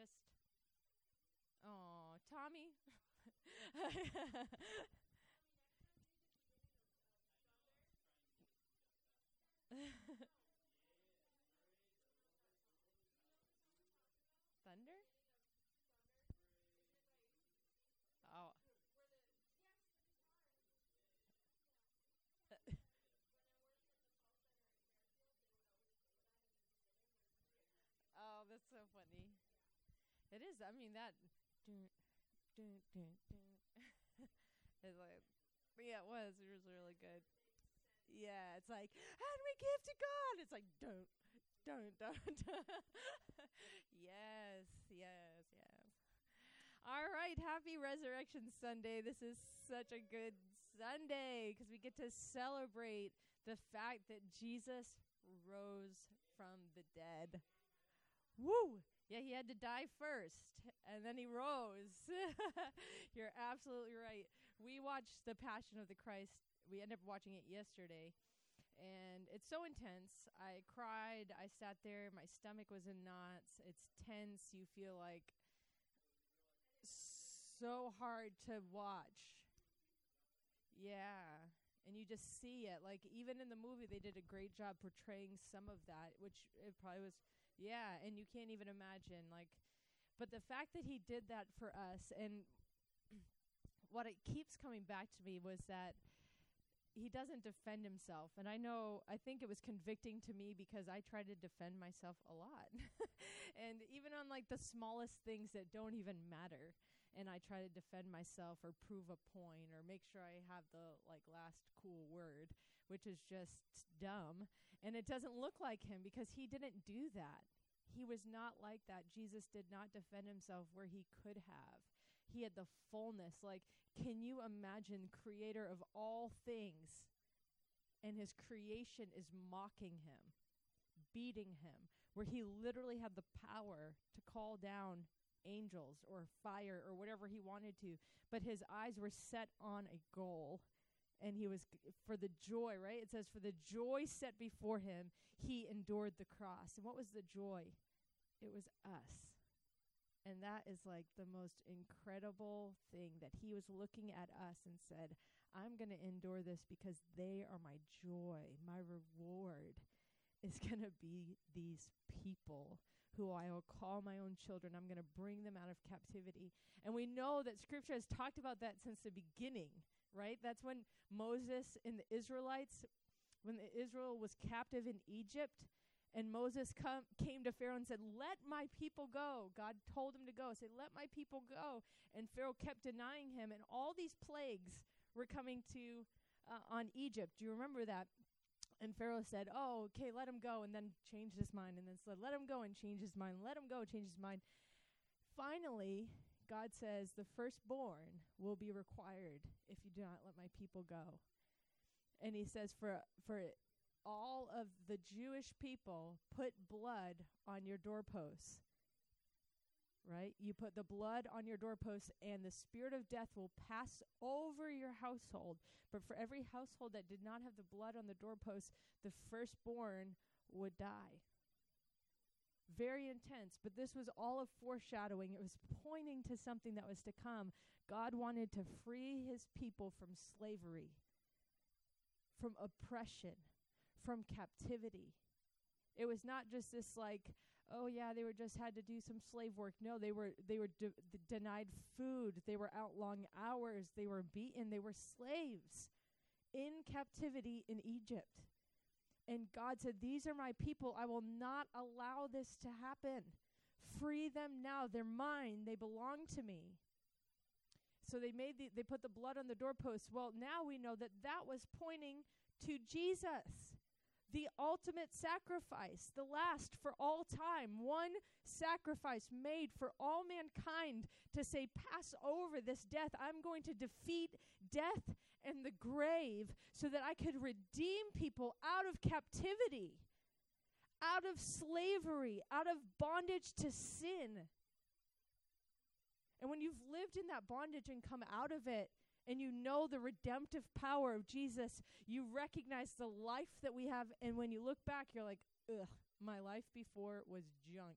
just. Oh, Tommy. Thunder? Oh. oh, that's so funny. It is. I mean that. Dun, dun, dun, it's like, yeah, it was. It was really good. Yeah, it's like, do we give to God? It's like, don't, don't, don't. yes, yes, yes. All right, happy Resurrection Sunday. This is such a good Sunday because we get to celebrate the fact that Jesus rose from the dead. Woo! Yeah, he had to die first and then he rose. You're absolutely right. We watched The Passion of the Christ. We ended up watching it yesterday. And it's so intense. I cried. I sat there. My stomach was in knots. It's tense. You feel like so hard to watch. Yeah. And you just see it. Like, even in the movie, they did a great job portraying some of that, which it probably was, yeah. And you can't even imagine, like, but the fact that he did that for us, and what it keeps coming back to me was that he doesn't defend himself. And I know, I think it was convicting to me because I try to defend myself a lot. and even on like the smallest things that don't even matter. And I try to defend myself or prove a point or make sure I have the like last cool word, which is just dumb. And it doesn't look like him because he didn't do that. He was not like that. Jesus did not defend himself where he could have. He had the fullness. Like, can you imagine, creator of all things, and his creation is mocking him, beating him, where he literally had the power to call down angels or fire or whatever he wanted to, but his eyes were set on a goal and he was for the joy, right? It says for the joy set before him, he endured the cross. And what was the joy? It was us. And that is like the most incredible thing that he was looking at us and said, I'm going to endure this because they are my joy. My reward is going to be these people who I will call my own children. I'm going to bring them out of captivity. And we know that scripture has talked about that since the beginning right? That's when Moses and the Israelites, when the Israel was captive in Egypt, and Moses come, came to Pharaoh and said, Let my people go. God told him to go. Say, Let my people go. And Pharaoh kept denying him. And all these plagues were coming to uh, on Egypt. Do you remember that? And Pharaoh said, Oh, okay, let him go. And then changed his mind. And then said, Let him go and change his mind. Let him go, change his mind. Finally, God says the firstborn will be required if you do not let my people go. And he says for for all of the Jewish people put blood on your doorposts. Right? You put the blood on your doorposts and the spirit of death will pass over your household. But for every household that did not have the blood on the doorposts, the firstborn would die very intense, but this was all a foreshadowing. It was pointing to something that was to come. God wanted to free his people from slavery, from oppression, from captivity. It was not just this like, oh yeah, they were just had to do some slave work. No, they were they were de- denied food. They were out long hours. They were beaten. They were slaves in captivity in Egypt. And God said, These are my people. I will not allow this to happen. Free them now. They're mine. They belong to me. So they made the, they put the blood on the doorposts. Well, now we know that that was pointing to Jesus the ultimate sacrifice, the last for all time, one sacrifice made for all mankind to say, Pass over this death. I'm going to defeat death and the grave so that I could redeem people out of captivity, out of slavery, out of bondage to sin. And when you've lived in that bondage and come out of it, and you know the redemptive power of Jesus, you recognize the life that we have. And when you look back, you're like, ugh, my life before was junk.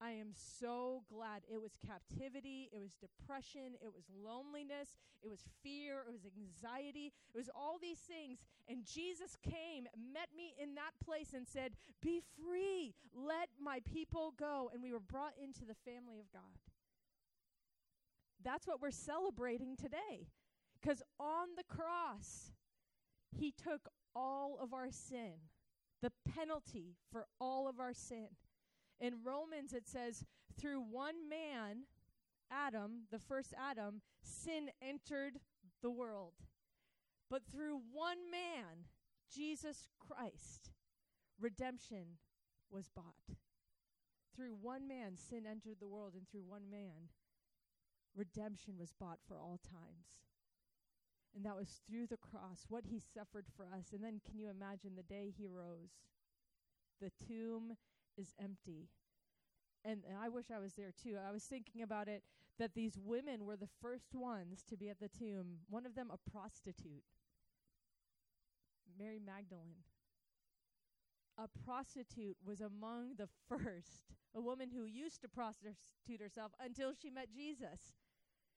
I am so glad. It was captivity, it was depression, it was loneliness, it was fear, it was anxiety, it was all these things. And Jesus came, met me in that place, and said, Be free, let my people go. And we were brought into the family of God. That's what we're celebrating today. Because on the cross, he took all of our sin, the penalty for all of our sin. In Romans, it says, through one man, Adam, the first Adam, sin entered the world. But through one man, Jesus Christ, redemption was bought. Through one man, sin entered the world, and through one man, redemption was bought for all times. And that was through the cross, what he suffered for us. And then can you imagine the day he rose? The tomb is empty. And, and I wish I was there too. I was thinking about it that these women were the first ones to be at the tomb, one of them a prostitute, Mary Magdalene. A prostitute was among the first, a woman who used to prostitute herself until she met Jesus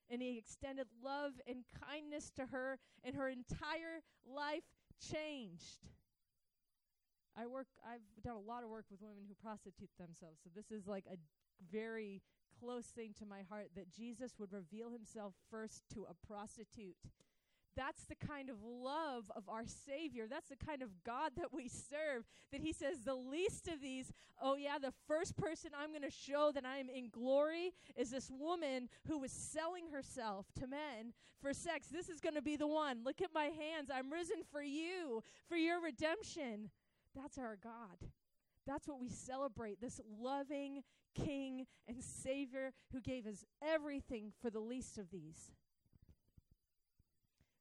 and he extended love and kindness to her, and her entire life changed. I work I've done a lot of work with women who prostitute themselves. So this is like a very close thing to my heart that Jesus would reveal himself first to a prostitute that's the kind of love of our Savior. That's the kind of God that we serve. That He says, the least of these, oh, yeah, the first person I'm going to show that I am in glory is this woman who was selling herself to men for sex. This is going to be the one. Look at my hands. I'm risen for you, for your redemption. That's our God. That's what we celebrate this loving King and Savior who gave us everything for the least of these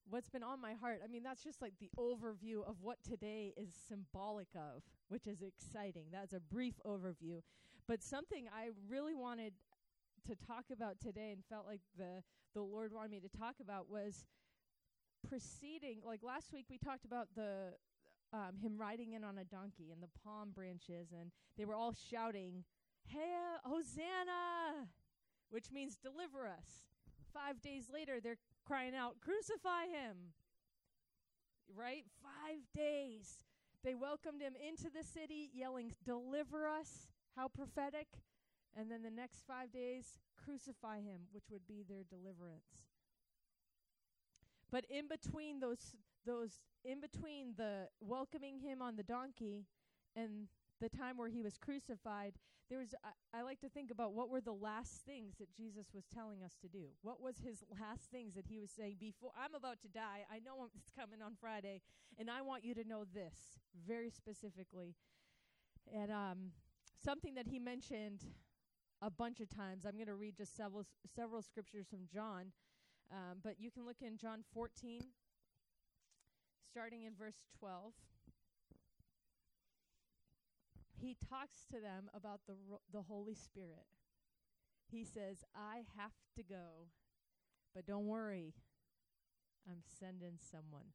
what's been on my heart. I mean, that's just like the overview of what today is symbolic of, which is exciting. That's a brief overview. But something I really wanted to talk about today and felt like the the Lord wanted me to talk about was preceding like last week we talked about the um, him riding in on a donkey and the palm branches and they were all shouting, "Hey, Hosanna!" which means deliver us. 5 days later they're crying out, Crucify him! Right? Five days. They welcomed him into the city, yelling, Deliver us! How prophetic. And then the next five days, crucify him, which would be their deliverance. But in between those, those in between the welcoming him on the donkey and the time where he was crucified, there was I, I, like to think about what were the last things that Jesus was telling us to do. What was his last things that he was saying before I'm about to die. I know it's coming on Friday, and I want you to know this very specifically. And um, something that he mentioned a bunch of times. I'm going to read just several several scriptures from John, um, but you can look in John 14, starting in verse 12 he talks to them about the the Holy Spirit. He says, "I have to go, but don't worry. I'm sending someone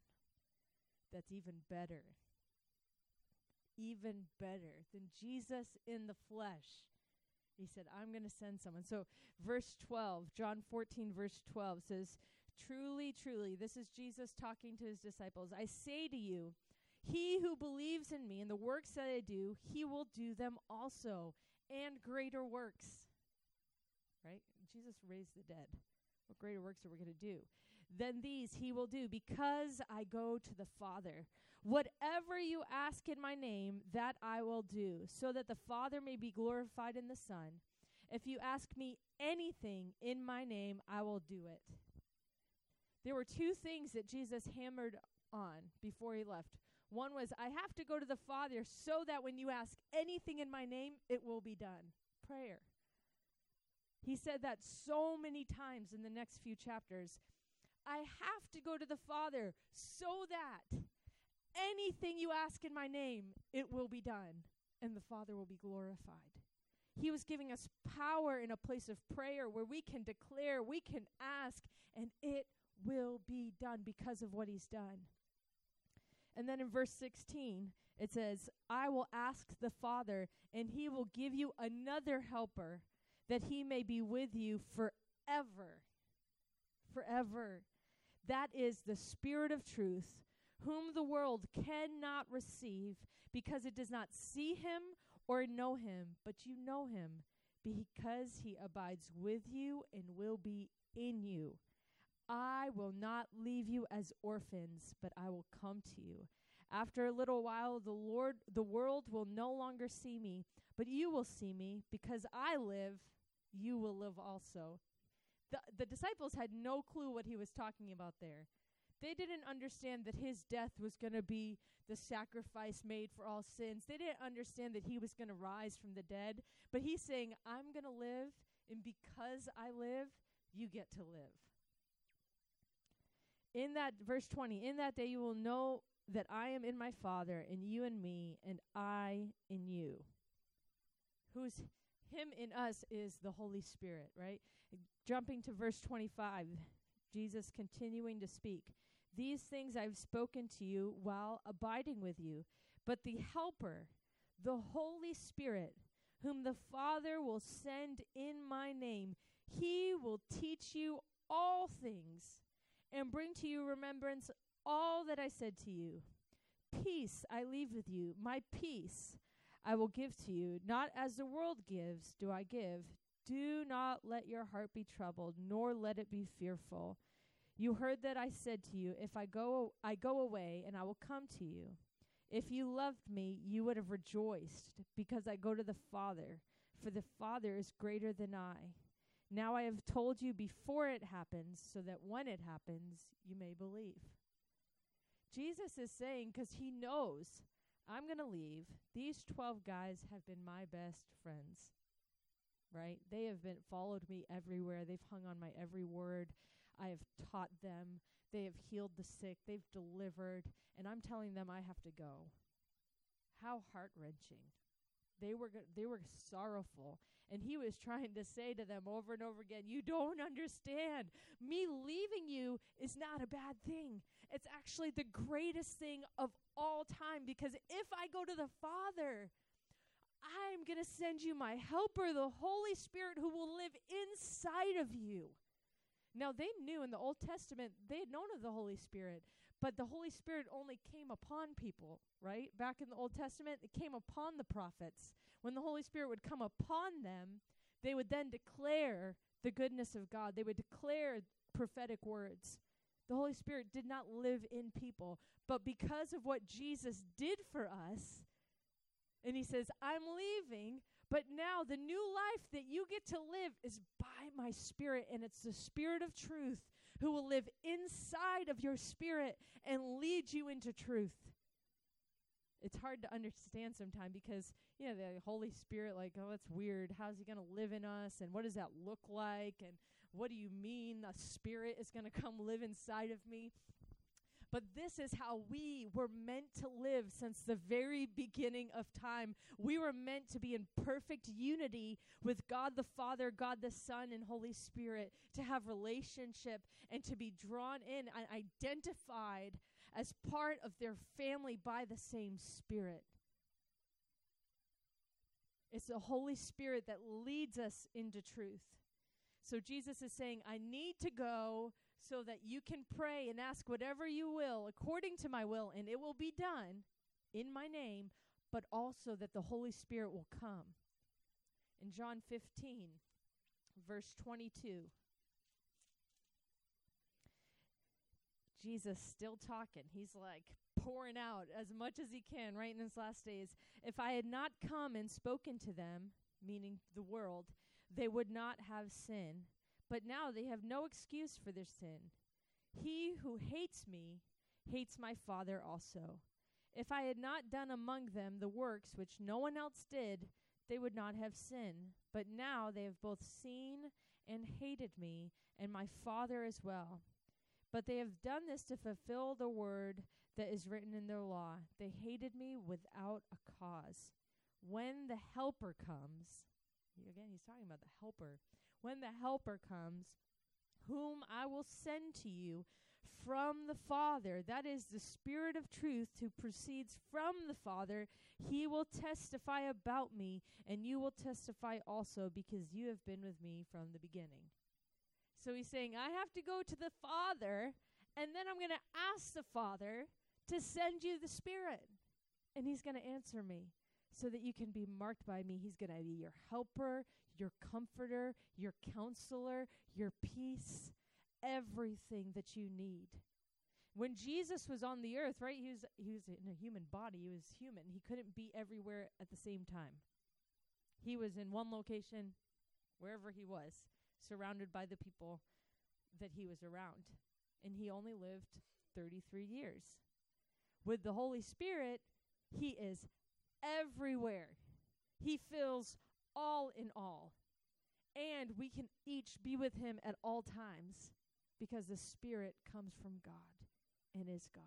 that's even better. Even better than Jesus in the flesh." He said, "I'm going to send someone." So, verse 12, John 14 verse 12 says, "Truly, truly, this is Jesus talking to his disciples. I say to you, he who believes in me and the works that I do, he will do them also, and greater works. Right? Jesus raised the dead. What greater works are we going to do? Then these he will do, because I go to the Father. Whatever you ask in my name, that I will do, so that the Father may be glorified in the Son. If you ask me anything in my name, I will do it. There were two things that Jesus hammered on before he left. One was, I have to go to the Father so that when you ask anything in my name, it will be done. Prayer. He said that so many times in the next few chapters. I have to go to the Father so that anything you ask in my name, it will be done, and the Father will be glorified. He was giving us power in a place of prayer where we can declare, we can ask, and it will be done because of what He's done. And then in verse 16, It says, I will ask the Father, and he will give you another helper, that he may be with you forever. Forever. That is the Spirit of truth, whom the world cannot receive, because it does not see him or know him, but you know him, because he abides with you and will be in you. I will not leave you as orphans, but I will come to you. After a little while the Lord the world will no longer see me, but you will see me because I live, you will live also. The the disciples had no clue what he was talking about there. They didn't understand that his death was going to be the sacrifice made for all sins. They didn't understand that he was going to rise from the dead. But he's saying, I'm going to live, and because I live, you get to live. In that, verse 20, in that day you will know that I am in my Father, and you in me, and I in you. Who's him in us is the Holy Spirit, right? Jumping to verse 25, Jesus continuing to speak. These things I've spoken to you while abiding with you, but the Helper, the Holy Spirit, whom the Father will send in my name, he will teach you all things and bring to you remembrance all that I said to you. Peace I leave with you, my peace I will give to you. Not as the world gives, do I give. Do not let your heart be troubled, nor let it be fearful. You heard that I said to you, If I go, I go away, and I will come to you. If you loved me, you would have rejoiced, because I go to the Father, for the Father is greater than I. Now I have told you before it happens, so that when it happens, you may believe. Jesus is saying, because he knows I'm going to leave. These 12 guys have been my best friends, right? They have been followed me everywhere. They've hung on my every word. I have taught them. They have healed the sick. They've delivered. And I'm telling them I have to go. How heart wrenching. They were they were sorrowful, and he was trying to say to them over and over again, "You don't understand. Me leaving you is not a bad thing. It's actually the greatest thing of all time because if I go to the Father, I'm going to send you my helper, the Holy Spirit, who will live inside of you." Now, they knew in the Old Testament, they had known of the Holy Spirit, but the Holy Spirit only came upon people, right? Back in the Old Testament, it came upon the prophets. When the Holy Spirit would come upon them, they would then declare the goodness of God. They would declare prophetic words. The Holy Spirit did not live in people, but because of what Jesus did for us, and he says, I'm leaving, but now the new life that you get to live is by my spirit, and it's the spirit of truth who will live inside of your spirit and lead you into truth. It's hard to understand sometimes because, you know, the Holy Spirit, like, oh, that's weird. How's he going to live in us? And what does that look like? And what do you mean the Spirit is going to come live inside of me? But this is how we were meant to live since the very beginning of time. We were meant to be in perfect unity with God the Father, God the Son, and Holy Spirit, to have relationship and to be drawn in and identified as part of their family by the same Spirit. It's the Holy Spirit that leads us into truth. So Jesus is saying, I need to go so that you can pray and ask whatever you will according to my will, and it will be done in my name, but also that the Holy Spirit will come. In John 15, verse 22, Jesus still talking. He's like pouring out as much as he can right in his last days. If I had not come and spoken to them, meaning the world, they would not have sin but now they have no excuse for their sin. He who hates me hates my Father also. If I had not done among them the works which no one else did, they would not have sin. But now they have both seen and hated me, and my Father as well. But they have done this to fulfill the word that is written in their law. They hated me without a cause. When the Helper comes, again, he's talking about the Helper when the Helper comes, whom I will send to you from the Father, that is the Spirit of truth who proceeds from the Father, he will testify about me, and you will testify also because you have been with me from the beginning. So he's saying, I have to go to the Father, and then I'm going to ask the Father to send you the Spirit. And he's going to answer me so that you can be marked by me. He's going to be your helper, your comforter, your counselor, your peace, everything that you need. When Jesus was on the earth, right? He was he was in a human body. He was human. He couldn't be everywhere at the same time. He was in one location wherever he was, surrounded by the people that he was around. And he only lived 33 years. With the Holy Spirit, he is everywhere. He fills all in all. And we can each be with him at all times because the Spirit comes from God and is God.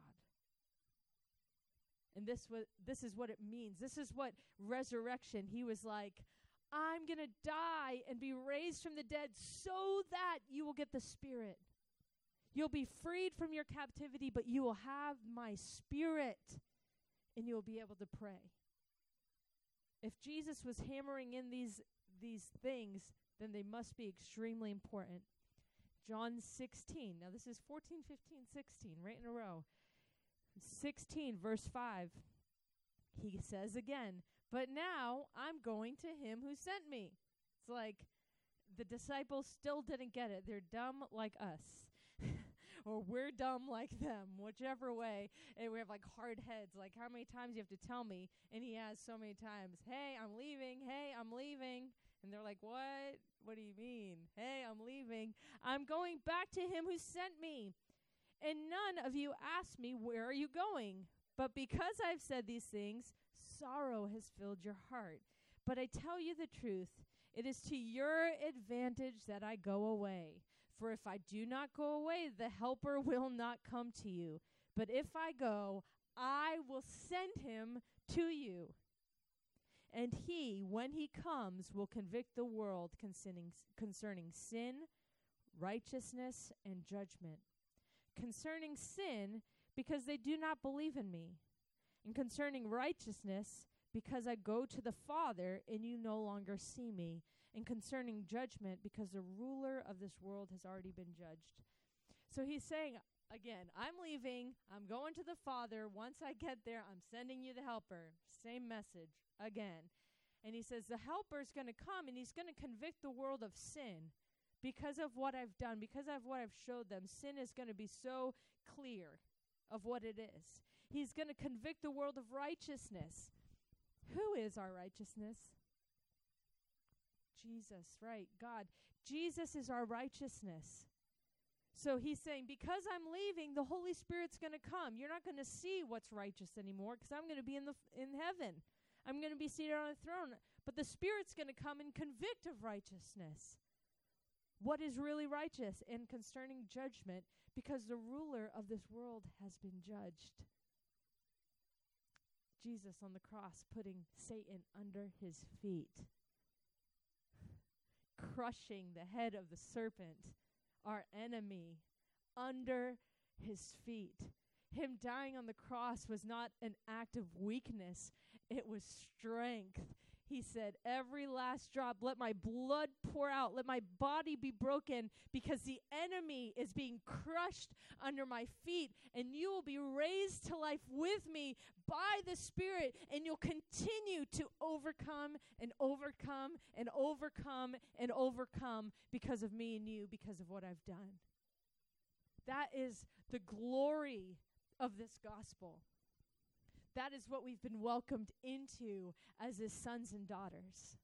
And this was this is what it means. This is what resurrection. He was like, I'm going to die and be raised from the dead so that you will get the spirit. You'll be freed from your captivity, but you will have my spirit and you'll be able to pray. If Jesus was hammering in these these things, then they must be extremely important. John 16. Now this is 14, 15, 16, right in a row. 16, verse 5. He says again, But now I'm going to him who sent me. It's like the disciples still didn't get it. They're dumb like us. or we're dumb like them, whichever way. And we have like hard heads. Like, how many times you have to tell me? And he has so many times, Hey, I'm leaving. Hey, I'm leaving. And they're like, What? What do you mean? Hey, I'm leaving. I'm going back to him who sent me. And none of you asked me, Where are you going? But because I've said these things, sorrow has filled your heart. But I tell you the truth, it is to your advantage that I go away. For if I do not go away, the Helper will not come to you. But if I go, I will send him to you. And he, when he comes, will convict the world concerning, concerning sin, righteousness, and judgment. Concerning sin, because they do not believe in me. And concerning righteousness, because I go to the Father, and you no longer see me. And concerning judgment, because the ruler of this world has already been judged. So he's saying, again, I'm leaving. I'm going to the Father. Once I get there, I'm sending you the helper. Same message again. And he says, The helper is going to come and he's going to convict the world of sin because of what I've done, because of what I've showed them. Sin is going to be so clear of what it is. He's going to convict the world of righteousness. Who is our righteousness? Jesus, right? God. Jesus is our righteousness. So he's saying, because I'm leaving, the Holy Spirit's going to come. You're not going to see what's righteous anymore because I'm going to be in the in heaven. I'm going to be seated on a throne. But the Spirit's going to come and convict of righteousness. What is really righteous and concerning judgment because the ruler of this world has been judged. Jesus on the cross putting Satan under his feet, crushing the head of the serpent, our enemy, under his feet. Him dying on the cross was not an act of weakness, it was strength. He said, Every last drop, let my blood pour out, let my body be broken, because the enemy is being crushed under my feet, and you will be raised to life with me by the Spirit, and you'll continue to overcome and overcome and overcome and overcome because of me and you, because of what I've done. That is the glory of this gospel. That is what we've been welcomed into as his sons and daughters.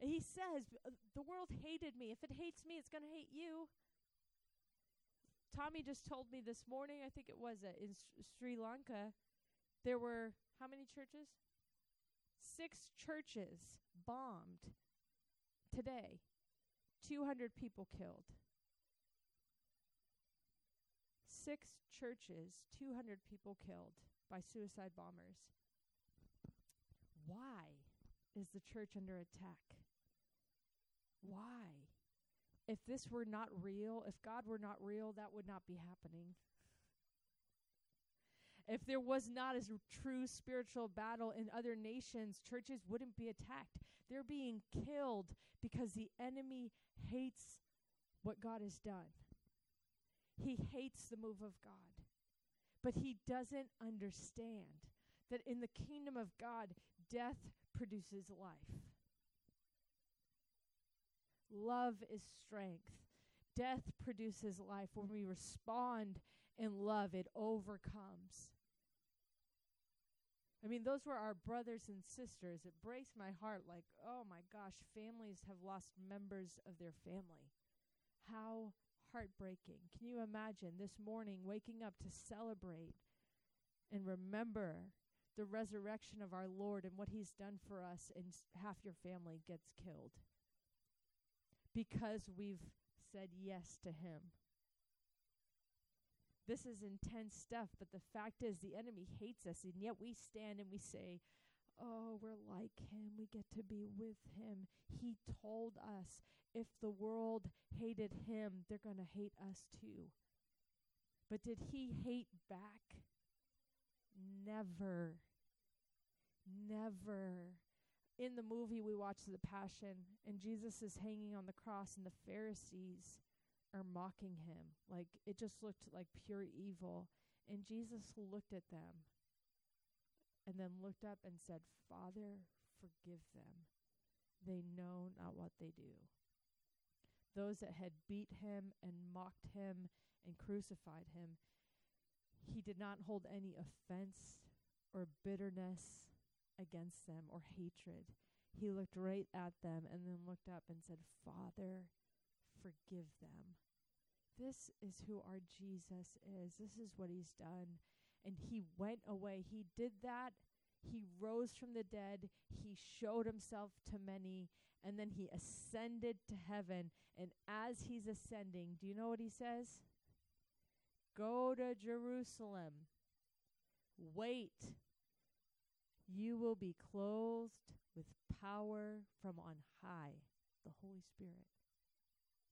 And he says, The world hated me. If it hates me, it's going to hate you. Tommy just told me this morning, I think it was uh, in Sri Lanka, there were how many churches? Six churches bombed today, 200 people killed. Six churches, 200 people killed by suicide bombers. Why is the church under attack? Why? if this were not real, if God were not real, that would not be happening. If there was not a true spiritual battle in other nations, churches wouldn't be attacked. They're being killed because the enemy hates what God has done. He hates the move of God. But he doesn't understand that in the kingdom of God, death produces life. Love is strength. Death produces life. When we respond in love, it overcomes. I mean, those were our brothers and sisters. It breaks my heart like, oh my gosh, families have lost members of their family. How heartbreaking. Can you imagine this morning waking up to celebrate and remember the resurrection of our Lord and what he's done for us, and half your family gets killed because we've said yes to him? This is intense stuff, but the fact is, the enemy hates us, and yet we stand and we say, Oh, we're like him. We get to be with him. He told us if the world hated him, they're going to hate us too. But did he hate back? Never. Never. In the movie, we watch The Passion, and Jesus is hanging on the cross, and the Pharisees are mocking him. Like, it just looked like pure evil. And Jesus looked at them and then looked up and said, Father, forgive them. They know not what they do. Those that had beat him and mocked him and crucified him, he did not hold any offense or bitterness against them or hatred. He looked right at them and then looked up and said, Father, forgive them. This is who our Jesus is. This is what he's done and he went away. He did that. He rose from the dead. He showed himself to many. And then he ascended to heaven. And as he's ascending, do you know what he says? Go to Jerusalem. Wait. You will be clothed with power from on high, the Holy Spirit.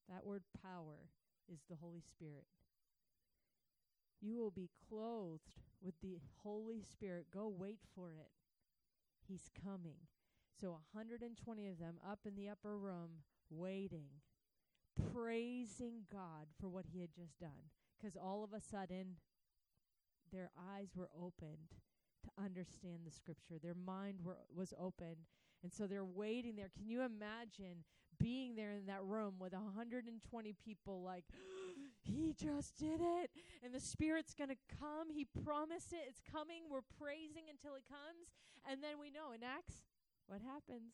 That word power is the Holy Spirit. You will be clothed with the Holy Spirit. Go wait for it. He's coming. So 120 of them up in the upper room waiting, praising God for what he had just done. Because all of a sudden, their eyes were opened to understand the scripture. Their mind were, was opened. And so they're waiting there. Can you imagine being there in that room with 120 people like, he just did it. And the Spirit's going to come. He promised it. It's coming. We're praising until it comes. And then we know in Acts, what happens?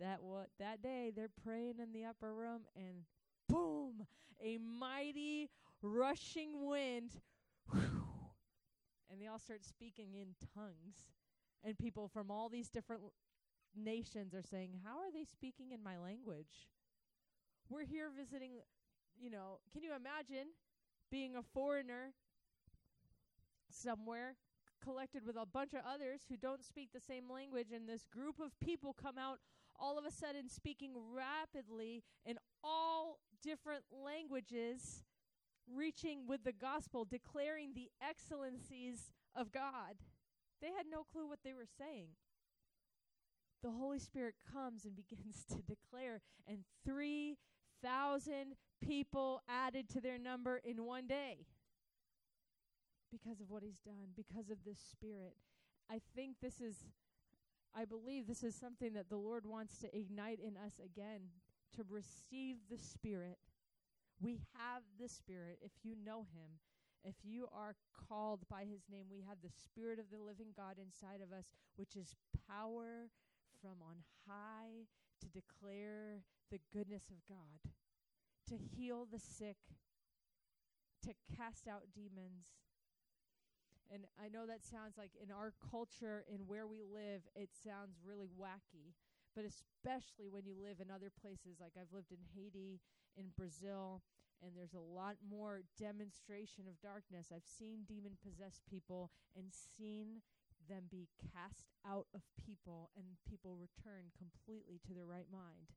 That what that day they're praying in the upper room and boom, a mighty rushing wind. Whew, and they all start speaking in tongues. And people from all these different nations are saying, How are they speaking in my language? We're here visiting you know, can you imagine being a foreigner somewhere collected with a bunch of others who don't speak the same language and this group of people come out all of a sudden speaking rapidly in all different languages reaching with the gospel declaring the excellencies of God. They had no clue what they were saying. The holy spirit comes and begins to declare and 3000 people added to their number in one day because of what he's done, because of this spirit. I think this is, I believe this is something that the Lord wants to ignite in us again to receive the spirit. We have the spirit if you know him. If you are called by his name, we have the spirit of the living God inside of us, which is power from on high to declare the goodness of God to heal the sick, to cast out demons. And I know that sounds like in our culture, in where we live, it sounds really wacky. But especially when you live in other places, like I've lived in Haiti, in Brazil, and there's a lot more demonstration of darkness. I've seen demon possessed people and seen them be cast out of people, and people return completely to their right mind.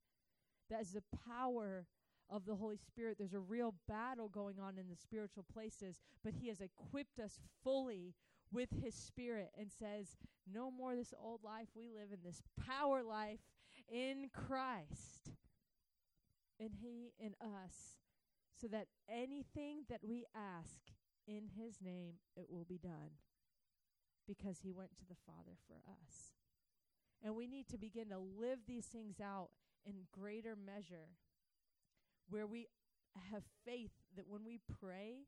That is the power of the Holy Spirit. There's a real battle going on in the spiritual places, but He has equipped us fully with His Spirit and says, No more this old life. We live in this power life in Christ. And He in us, so that anything that we ask in His name, it will be done. Because He went to the Father for us. And we need to begin to live these things out in greater measure where we have faith that when we pray,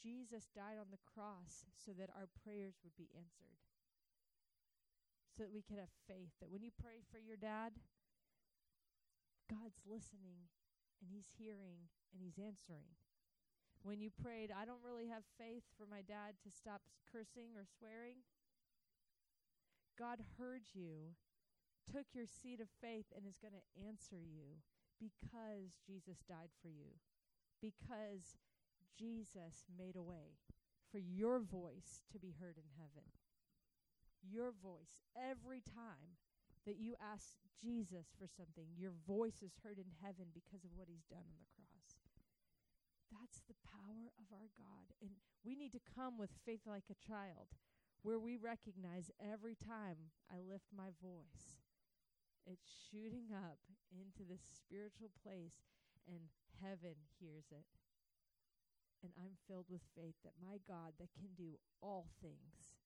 Jesus died on the cross so that our prayers would be answered. So that we could have faith that when you pray for your dad, God's listening and he's hearing and he's answering. When you prayed, I don't really have faith for my dad to stop cursing or swearing. God heard you, took your seed of faith, and is going to answer you because Jesus died for you, because Jesus made a way for your voice to be heard in heaven. Your voice, every time that you ask Jesus for something, your voice is heard in heaven because of what he's done on the cross. That's the power of our God. And we need to come with faith like a child, where we recognize every time I lift my voice, it's shooting up into this spiritual place, and heaven hears it. And I'm filled with faith that my God, that can do all things,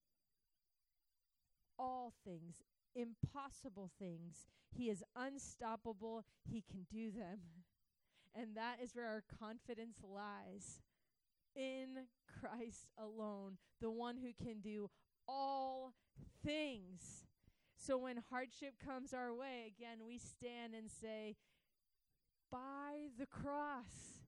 all things, impossible things, He is unstoppable, He can do them. And that is where our confidence lies in Christ alone, the one who can do all things. So when hardship comes our way, again, we stand and say, by the cross,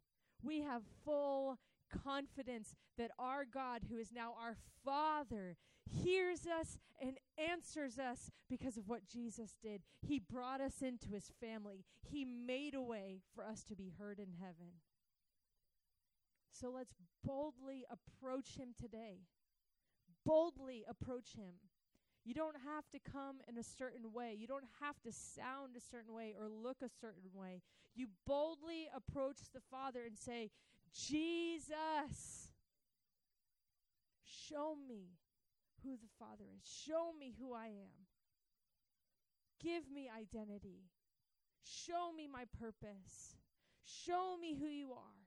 we have full confidence that our God, who is now our Father, hears us and answers us because of what Jesus did. He brought us into his family, He made a way for us to be heard in heaven. So let's boldly approach Him today. Boldly approach Him. You don't have to come in a certain way. You don't have to sound a certain way or look a certain way. You boldly approach the Father and say, Jesus, show me who the Father is. Show me who I am. Give me identity. Show me my purpose. Show me who you are.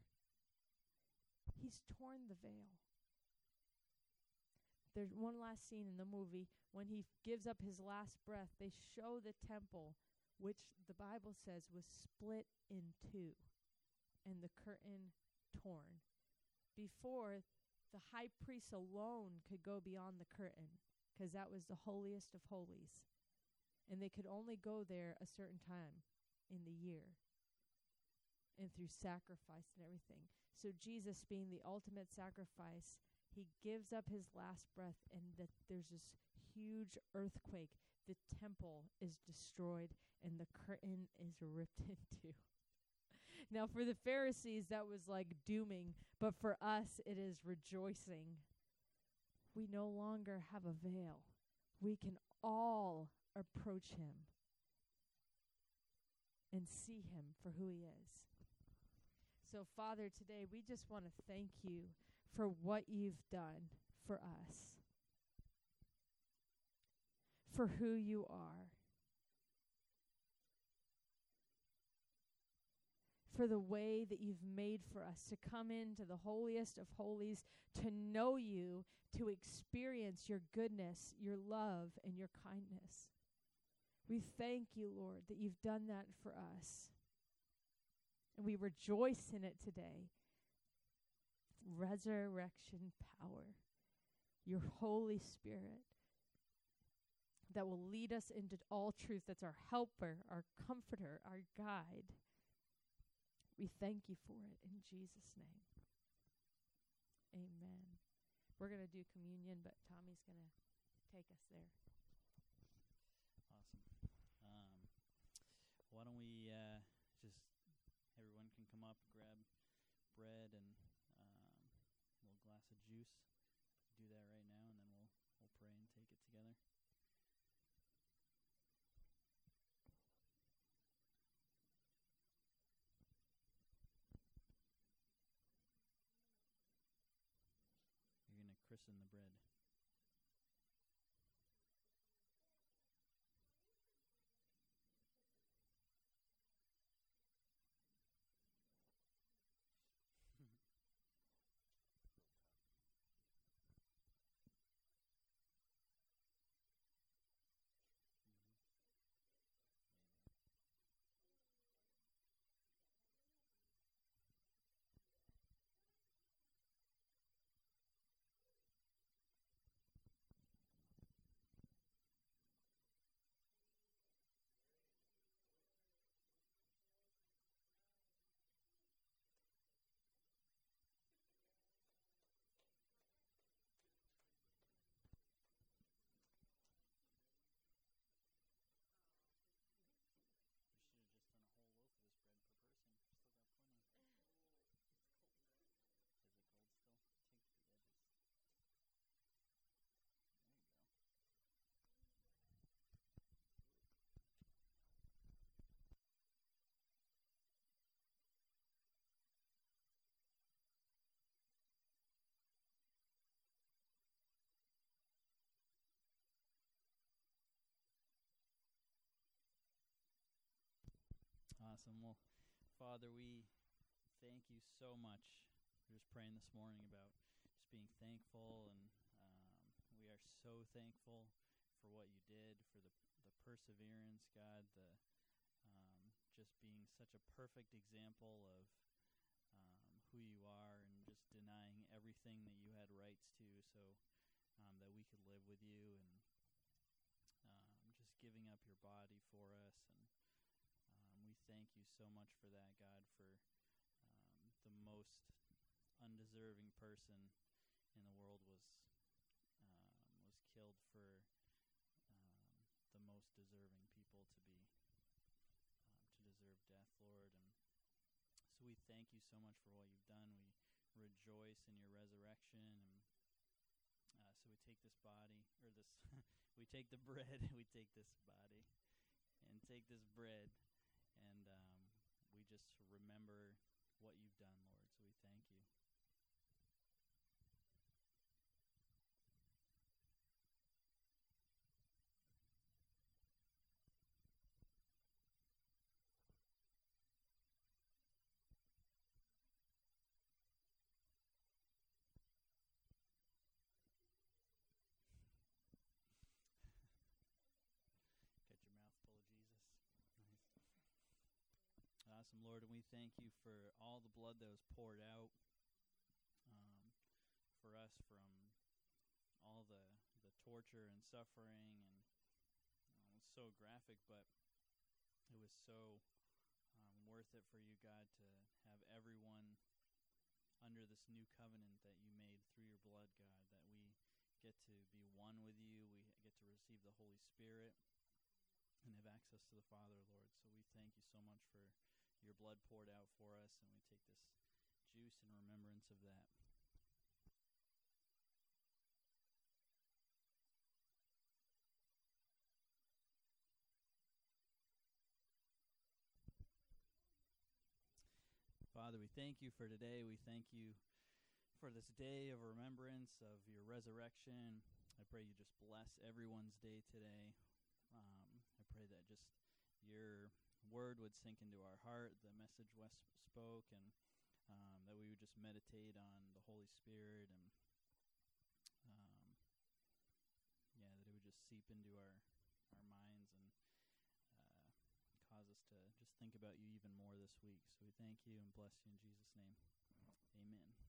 He's torn the veil. There's one last scene in the movie when he gives up his last breath. They show the temple, which the Bible says was split in two, and the curtain torn. Before, the high priest alone could go beyond the curtain because that was the holiest of holies. And they could only go there a certain time in the year and through sacrifice and everything. So, Jesus being the ultimate sacrifice, he gives up his last breath, and the, there's this huge earthquake. The temple is destroyed, and the curtain is ripped in two. Now, for the Pharisees, that was like dooming, but for us, it is rejoicing. We no longer have a veil. We can all approach Him and see Him for who He is. So, Father, today we just want to thank you for what you've done for us, for who you are. for the way that you've made for us to come into the holiest of holies, to know you, to experience your goodness, your love, and your kindness. We thank you, Lord, that you've done that for us. And we rejoice in it today. Resurrection power, your Holy Spirit that will lead us into all truth. That's our helper, our comforter, our guide. We thank you for it in Jesus' name. Amen. We're going to do communion, but Tommy's going to take us there. Awesome. Um, why don't we uh, just everyone can come up, grab bread and Awesome. Well, Father, we thank you so much. We're just praying this morning about just being thankful, and um, we are so thankful for what you did, for the the perseverance, God, the um, just being such a perfect example of um, who you are, and just denying everything that you had rights to, so um, that we could live with you, and um, just giving up your body for us, and we thank you so much for that, God, for um, the most undeserving person in the world was um, was killed for um, the most deserving people to be um, to deserve death, Lord. And so we thank you so much for what you've done. We rejoice in your resurrection, and uh, so we take this body or this we take the bread, we take this body, and take this bread, just remember what you've done, Lord. So we thank you. Got your mouth full of Jesus. Nice. Awesome, Lord, and we thank you for all the blood that was poured out um, for us from all the the torture and suffering, and um, it's so graphic, but it was so um, worth it for you, God, to have everyone under this new covenant that you made through your blood, God, that we get to be one with you, we get to receive the Holy Spirit and have access to the Father, Lord. So we thank you so much for your blood poured out for us, and we take this juice in remembrance of that. Father, we thank you for today. We thank you for this day of remembrance of your resurrection. I pray you just bless everyone's day today. Um, I pray that just your word would sink into our heart, the message Wes spoke, and um, that we would just meditate on the Holy Spirit and um, yeah, that it would just seep into our our minds and uh, cause us to just think about you even more this week. So we thank you and bless you in Jesus' name. Amen.